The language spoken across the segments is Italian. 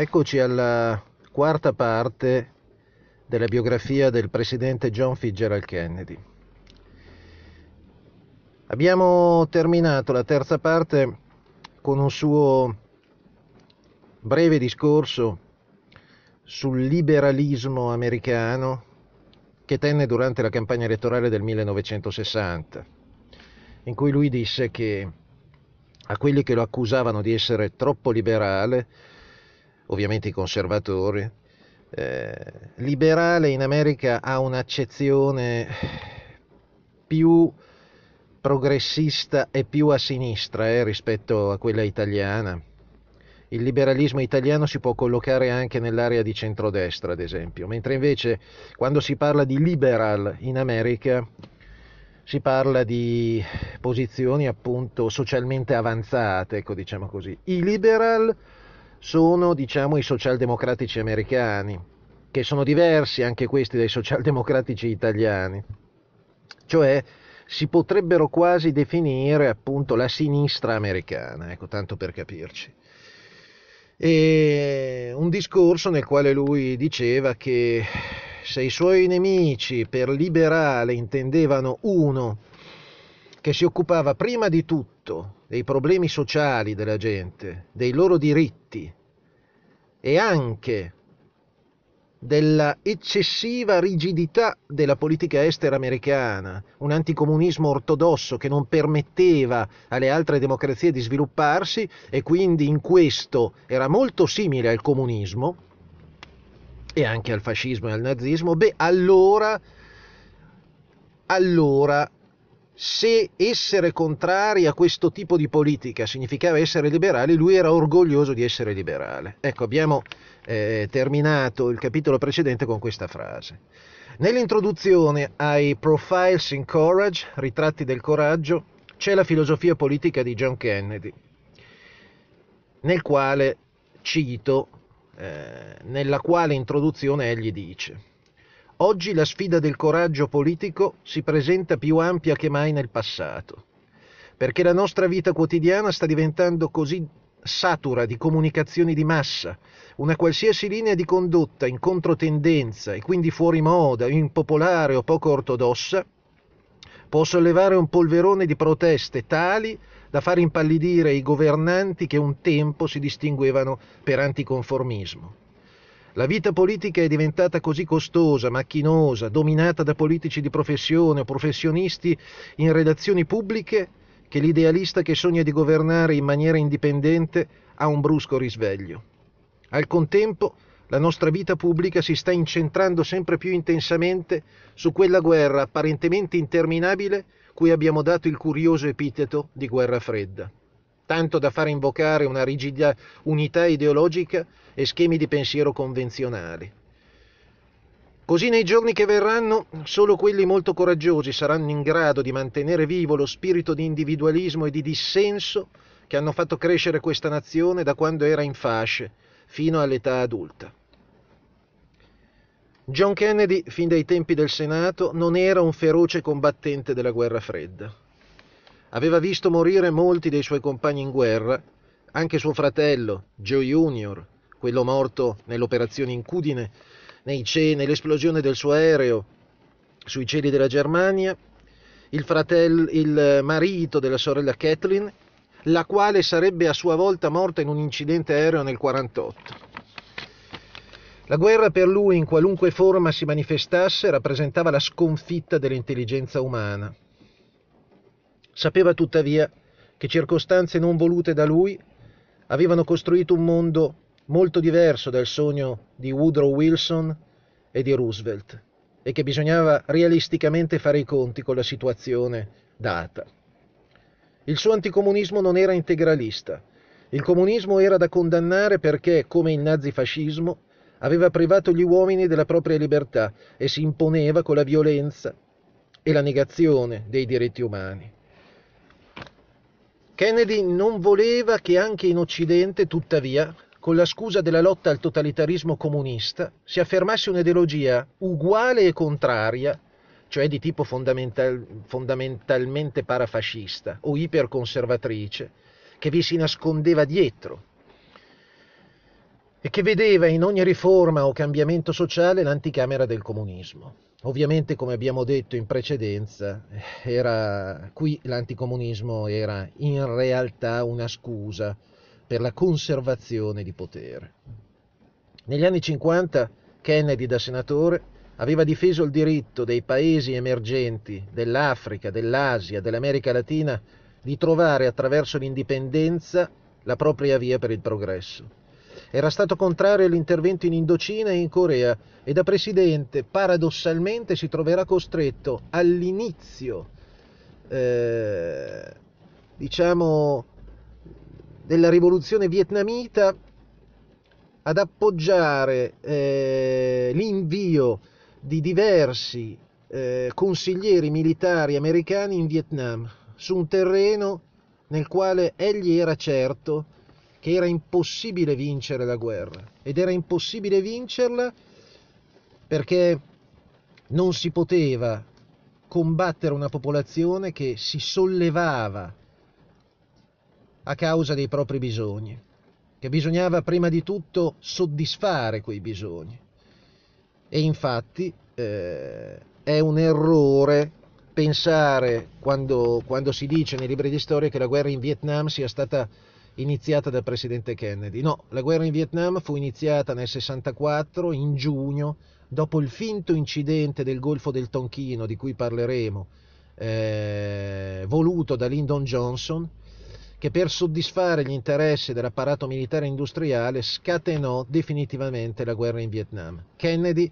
Eccoci alla quarta parte della biografia del presidente John Fitzgerald Kennedy. Abbiamo terminato la terza parte con un suo breve discorso sul liberalismo americano che tenne durante la campagna elettorale del 1960, in cui lui disse che a quelli che lo accusavano di essere troppo liberale ovviamente i conservatori. Eh, liberale in America ha un'accezione più progressista e più a sinistra eh, rispetto a quella italiana. Il liberalismo italiano si può collocare anche nell'area di centrodestra, ad esempio, mentre invece quando si parla di liberal in America si parla di posizioni appunto socialmente avanzate, ecco diciamo così. I liberal sono diciamo i socialdemocratici americani, che sono diversi anche questi dai socialdemocratici italiani, cioè si potrebbero quasi definire appunto la sinistra americana, ecco tanto per capirci. E un discorso nel quale lui diceva che se i suoi nemici per liberale intendevano uno che si occupava prima di tutto dei problemi sociali della gente, dei loro diritti e anche della eccessiva rigidità della politica estera americana, un anticomunismo ortodosso che non permetteva alle altre democrazie di svilupparsi e quindi in questo era molto simile al comunismo e anche al fascismo e al nazismo, beh allora, allora se essere contrari a questo tipo di politica significava essere liberali, lui era orgoglioso di essere liberale. Ecco, abbiamo eh, terminato il capitolo precedente con questa frase. Nell'introduzione ai Profiles in Courage, ritratti del coraggio, c'è la filosofia politica di John Kennedy, nel quale cito, eh, nella quale introduzione egli dice Oggi la sfida del coraggio politico si presenta più ampia che mai nel passato, perché la nostra vita quotidiana sta diventando così satura di comunicazioni di massa, una qualsiasi linea di condotta in controtendenza e quindi fuori moda, impopolare o poco ortodossa, può sollevare un polverone di proteste tali da far impallidire i governanti che un tempo si distinguevano per anticonformismo. La vita politica è diventata così costosa, macchinosa, dominata da politici di professione o professionisti in redazioni pubbliche, che l'idealista che sogna di governare in maniera indipendente ha un brusco risveglio. Al contempo, la nostra vita pubblica si sta incentrando sempre più intensamente su quella guerra apparentemente interminabile cui abbiamo dato il curioso epiteto di guerra fredda tanto da far invocare una rigida unità ideologica e schemi di pensiero convenzionali. Così nei giorni che verranno solo quelli molto coraggiosi saranno in grado di mantenere vivo lo spirito di individualismo e di dissenso che hanno fatto crescere questa nazione da quando era in fasce fino all'età adulta. John Kennedy, fin dai tempi del Senato, non era un feroce combattente della guerra fredda. Aveva visto morire molti dei suoi compagni in guerra, anche suo fratello, Joe Junior, quello morto nell'operazione Incudine, nell'esplosione del suo aereo sui cieli della Germania, il, fratello, il marito della sorella Kathleen, la quale sarebbe a sua volta morta in un incidente aereo nel 1948. La guerra per lui, in qualunque forma si manifestasse, rappresentava la sconfitta dell'intelligenza umana. Sapeva tuttavia che circostanze non volute da lui avevano costruito un mondo molto diverso dal sogno di Woodrow Wilson e di Roosevelt e che bisognava realisticamente fare i conti con la situazione data. Il suo anticomunismo non era integralista. Il comunismo era da condannare perché, come il nazifascismo, aveva privato gli uomini della propria libertà e si imponeva con la violenza e la negazione dei diritti umani. Kennedy non voleva che anche in Occidente, tuttavia, con la scusa della lotta al totalitarismo comunista, si affermasse un'ideologia uguale e contraria, cioè di tipo fondamental, fondamentalmente parafascista o iperconservatrice, che vi si nascondeva dietro. E che vedeva in ogni riforma o cambiamento sociale l'anticamera del comunismo. Ovviamente, come abbiamo detto in precedenza, era, qui l'anticomunismo era in realtà una scusa per la conservazione di potere. Negli anni 50 Kennedy da senatore aveva difeso il diritto dei paesi emergenti dell'Africa, dell'Asia, dell'America Latina di trovare attraverso l'indipendenza la propria via per il progresso. Era stato contrario all'intervento in Indocina e in Corea e da presidente paradossalmente si troverà costretto all'inizio, eh, diciamo, della rivoluzione vietnamita ad appoggiare eh, l'invio di diversi eh, consiglieri militari americani in Vietnam su un terreno nel quale egli era certo che era impossibile vincere la guerra ed era impossibile vincerla perché non si poteva combattere una popolazione che si sollevava a causa dei propri bisogni, che bisognava prima di tutto soddisfare quei bisogni. E infatti eh, è un errore pensare, quando, quando si dice nei libri di storia, che la guerra in Vietnam sia stata iniziata dal presidente Kennedy. No, la guerra in Vietnam fu iniziata nel 64, in giugno, dopo il finto incidente del Golfo del Tonchino, di cui parleremo, eh, voluto da Lyndon Johnson, che per soddisfare gli interessi dell'apparato militare industriale scatenò definitivamente la guerra in Vietnam. Kennedy,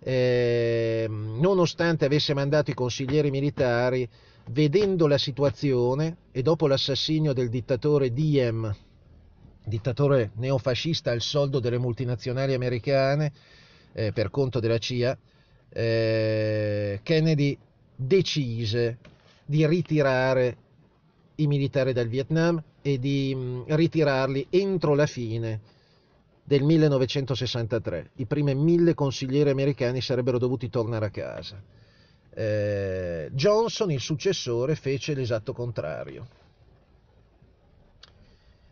eh, nonostante avesse mandato i consiglieri militari, vedendo la situazione e dopo l'assassinio del dittatore Diem, dittatore neofascista al soldo delle multinazionali americane eh, per conto della CIA, eh, Kennedy decise di ritirare i militari dal Vietnam e di mh, mm, ritirarli entro la fine del 1963. I primi mille consiglieri americani sarebbero dovuti tornare a casa. Eh, Johnson, il successore, fece l'esatto contrario.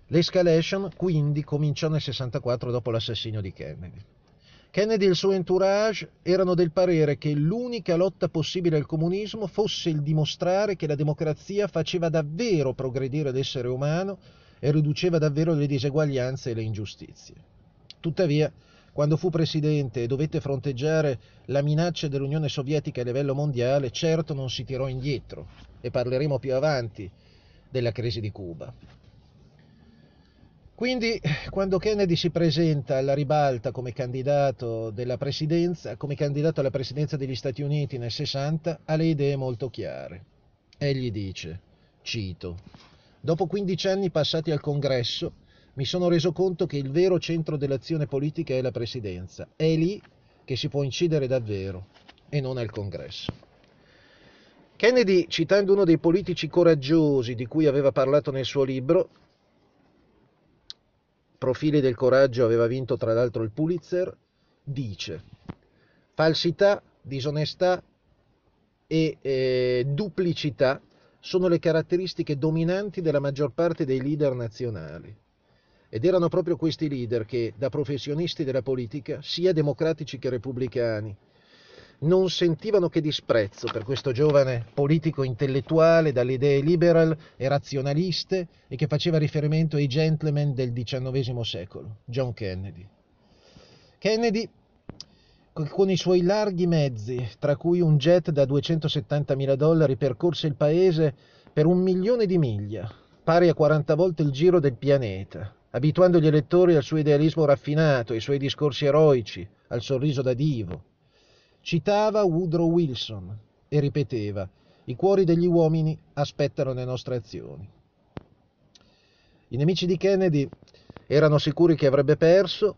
L'escalation quindi cominciò nel 64 dopo l'assassinio di Kennedy. Kennedy e il suo entourage erano del parere che l'unica lotta possibile al comunismo fosse il dimostrare che la democrazia faceva davvero progredire l'essere umano e riduceva davvero le diseguaglianze e le ingiustizie. Tuttavia, quando fu presidente e dovette fronteggiare la minaccia dell'Unione Sovietica a livello mondiale, certo non si tirò indietro e parleremo più avanti della crisi di Cuba. Quindi, quando Kennedy si presenta alla ribalta come candidato, come candidato alla presidenza degli Stati Uniti nel 60, ha le idee molto chiare. Egli dice, cito, dopo 15 anni passati al Congresso, mi sono reso conto che il vero centro dell'azione politica è la presidenza. È lì che si può incidere davvero e non al congresso. Kennedy, citando uno dei politici coraggiosi di cui aveva parlato nel suo libro, Profili del coraggio aveva vinto tra l'altro il Pulitzer, dice falsità, disonestà e eh, duplicità sono le caratteristiche dominanti della maggior parte dei leader nazionali. Ed erano proprio questi leader che, da professionisti della politica, sia democratici che repubblicani, non sentivano che disprezzo per questo giovane politico intellettuale dalle idee liberal e razionaliste e che faceva riferimento ai gentleman del XIX secolo, John Kennedy. Kennedy, con i suoi larghi mezzi, tra cui un jet da 270 mila dollari, percorse il paese per un milione di miglia, pari a 40 volte il giro del pianeta, abituando gli elettori al suo idealismo raffinato, ai suoi discorsi eroici, al sorriso da divo. Citava Woodrow Wilson e ripeteva i cuori degli uomini aspettano le nostre azioni. I nemici di Kennedy erano sicuri che avrebbe perso,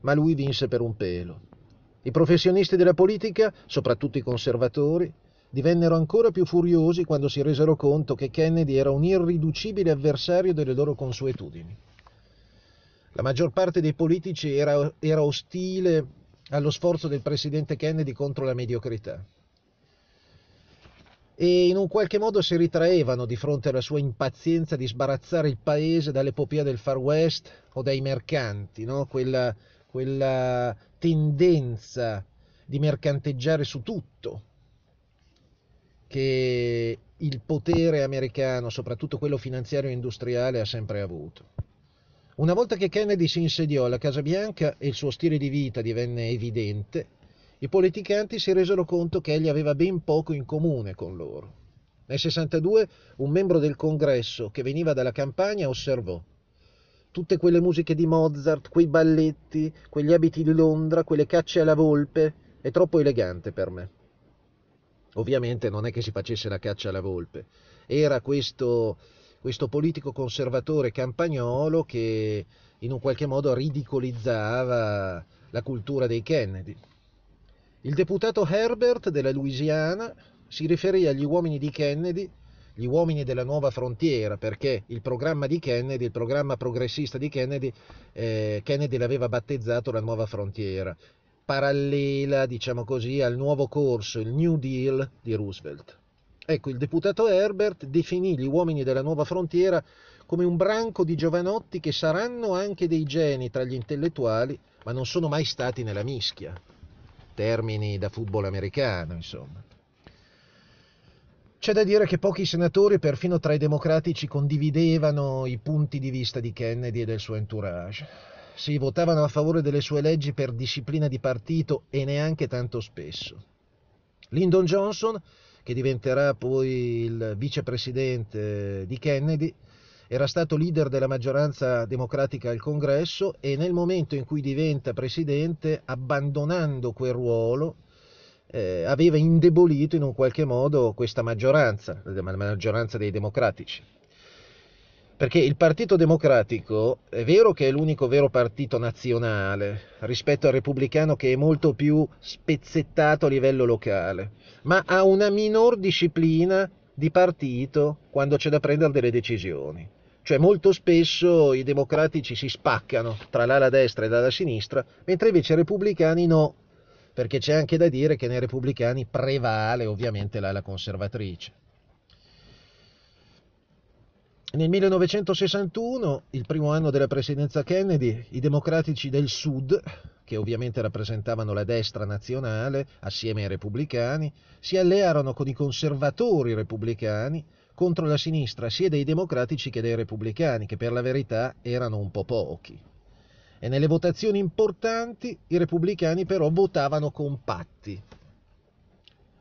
ma lui vinse per un pelo. I professionisti della politica, soprattutto i conservatori, divennero ancora più furiosi quando si resero conto che Kennedy era un irriducibile avversario delle loro consuetudini. La maggior parte dei politici era, era ostile allo sforzo del presidente Kennedy contro la mediocrità. e in un qualche modo si ritraevano di fronte alla sua impazienza di sbarazzare il paese dall'epopea del Far West o dai mercanti, no? quella, quella tendenza di mercanteggiare su tutto che il potere americano, soprattutto quello finanziario e industriale, ha sempre avuto. Una volta che Kennedy si insediò alla Casa Bianca e il suo stile di vita divenne evidente, i politicanti si resero conto che egli aveva ben poco in comune con loro. Nel 62 un membro del congresso che veniva dalla campagna osservò tutte quelle musiche di Mozart, quei balletti, quegli abiti di Londra, quelle cacce alla volpe, è troppo elegante per me. Ovviamente non è che si facesse la caccia alla volpe, era questo, questo politico conservatore campagnolo che in un qualche modo ridicolizzava la cultura dei Kennedy. Il deputato Herbert della Louisiana si riferì agli uomini di Kennedy, gli uomini della nuova frontiera, perché il programma di Kennedy, il programma progressista di Kennedy, eh, Kennedy l'aveva battezzato la nuova frontiera, parallela, diciamo così, al nuovo corso, il New Deal di Roosevelt. Ecco, il deputato Herbert definì gli uomini della nuova frontiera come un branco di giovanotti che saranno anche dei geni tra gli intellettuali, ma non sono mai stati nella mischia termini da football americano, insomma. C'è da dire che pochi senatori, perfino tra i democratici, condividevano i punti di vista di Kennedy e del suo entourage. Si votavano a favore delle sue leggi per disciplina di partito e neanche tanto spesso. Lyndon Johnson, che diventerà poi il vicepresidente di Kennedy, era stato leader della maggioranza democratica al congresso e nel momento in cui diventa presidente, abbandonando quel ruolo, eh, aveva indebolito in un qualche modo questa maggioranza, la maggioranza dei democratici. Perché il Partito Democratico è vero che è l'unico vero partito nazionale rispetto al repubblicano che è molto più spezzettato a livello locale, ma ha una minor disciplina di partito quando c'è da prendere delle decisioni. Cioè molto spesso i democratici si spaccano tra l'ala destra e l'ala sinistra, mentre invece i repubblicani no, perché c'è anche da dire che nei repubblicani prevale ovviamente l'ala conservatrice. Nel 1961, il primo anno della presidenza Kennedy, i democratici del Sud, che ovviamente rappresentavano la destra nazionale assieme ai repubblicani, si allearono con i conservatori repubblicani contro la sinistra sia dei democratici che dei repubblicani, che per la verità erano un po' pochi. E nelle votazioni importanti i repubblicani però votavano compatti.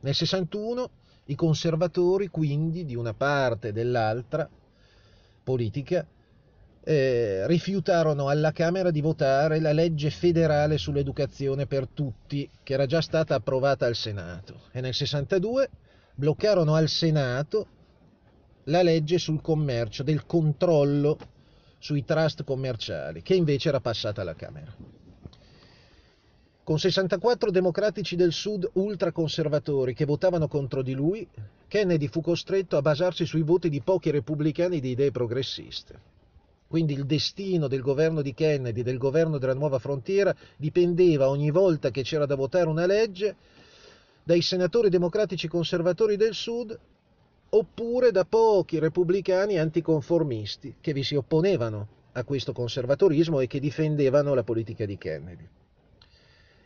Nel 61 i conservatori, quindi, di una parte e dell'altra politica, eh, rifiutarono alla Camera di votare la legge federale sull'educazione per tutti, che era già stata approvata al Senato. E nel 62 bloccarono al Senato la legge sul commercio, del controllo sui trust commerciali, che invece era passata alla Camera. Con 64 democratici del Sud ultraconservatori che votavano contro di lui, Kennedy fu costretto a basarsi sui voti di pochi repubblicani di idee progressiste. Quindi il destino del governo di Kennedy, del governo della nuova frontiera, dipendeva ogni volta che c'era da votare una legge dai senatori democratici conservatori del Sud oppure da pochi repubblicani anticonformisti che vi si opponevano a questo conservatorismo e che difendevano la politica di Kennedy.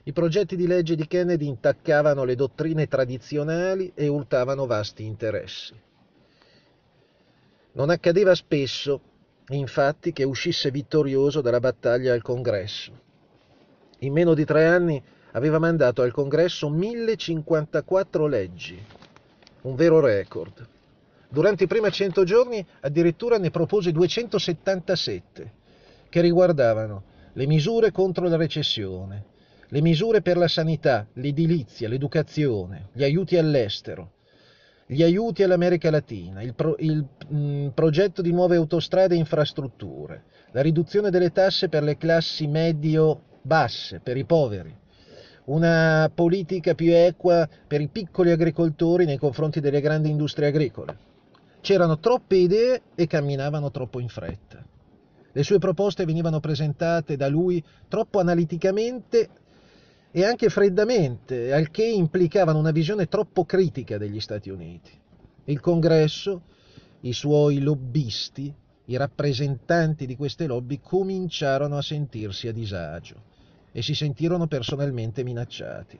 I progetti di legge di Kennedy intaccavano le dottrine tradizionali e urtavano vasti interessi. Non accadeva spesso, infatti, che uscisse vittorioso dalla battaglia al Congresso. In meno di tre anni aveva mandato al Congresso 1054 leggi, un vero record. Durante i primi 100 giorni addirittura ne propose 277, che riguardavano le misure contro la recessione, le misure per la sanità, l'edilizia, l'educazione, gli aiuti all'estero, gli aiuti all'America Latina, il, pro, il mh, mm, progetto di nuove autostrade e infrastrutture, la riduzione delle tasse per le classi medio-basse, per i poveri, una politica più equa per i piccoli agricoltori nei confronti delle grandi industrie agricole. C'erano troppe idee e camminavano troppo in fretta. Le sue proposte venivano presentate da lui troppo analiticamente e anche freddamente, al che implicavano una visione troppo critica degli Stati Uniti. Il congresso, i suoi lobbisti, i rappresentanti di queste lobby cominciarono a sentirsi a disagio e si sentirono personalmente minacciati.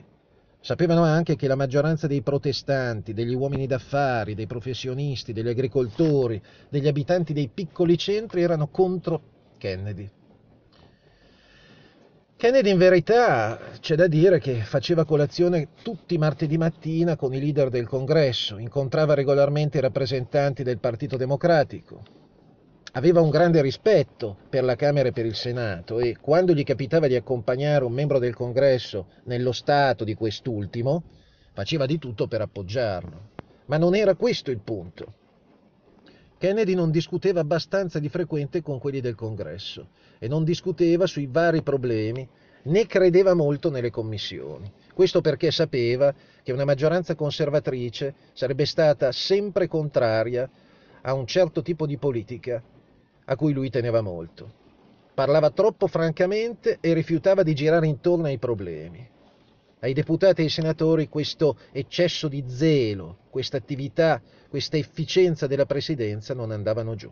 Sapevano anche che la maggioranza dei protestanti, degli uomini d'affari, dei professionisti, degli agricoltori, degli abitanti dei piccoli centri erano contro Kennedy. Kennedy in verità c'è da dire che faceva colazione tutti i martedì mattina con i leader del congresso, incontrava regolarmente i rappresentanti del Partito Democratico, aveva un grande rispetto per la Camera e per il Senato e quando gli capitava di accompagnare un membro del congresso nello stato di quest'ultimo, faceva di tutto per appoggiarlo. Ma non era questo il punto. Kennedy non discuteva abbastanza di frequente con quelli del congresso e non discuteva sui vari problemi né credeva molto nelle commissioni. Questo perché sapeva che una maggioranza conservatrice sarebbe stata sempre contraria a un certo tipo di politica a cui lui teneva molto. Parlava troppo francamente e rifiutava di girare intorno ai problemi. Ai deputati e ai senatori questo eccesso di zelo, questa attività, questa efficienza della presidenza non andavano giù.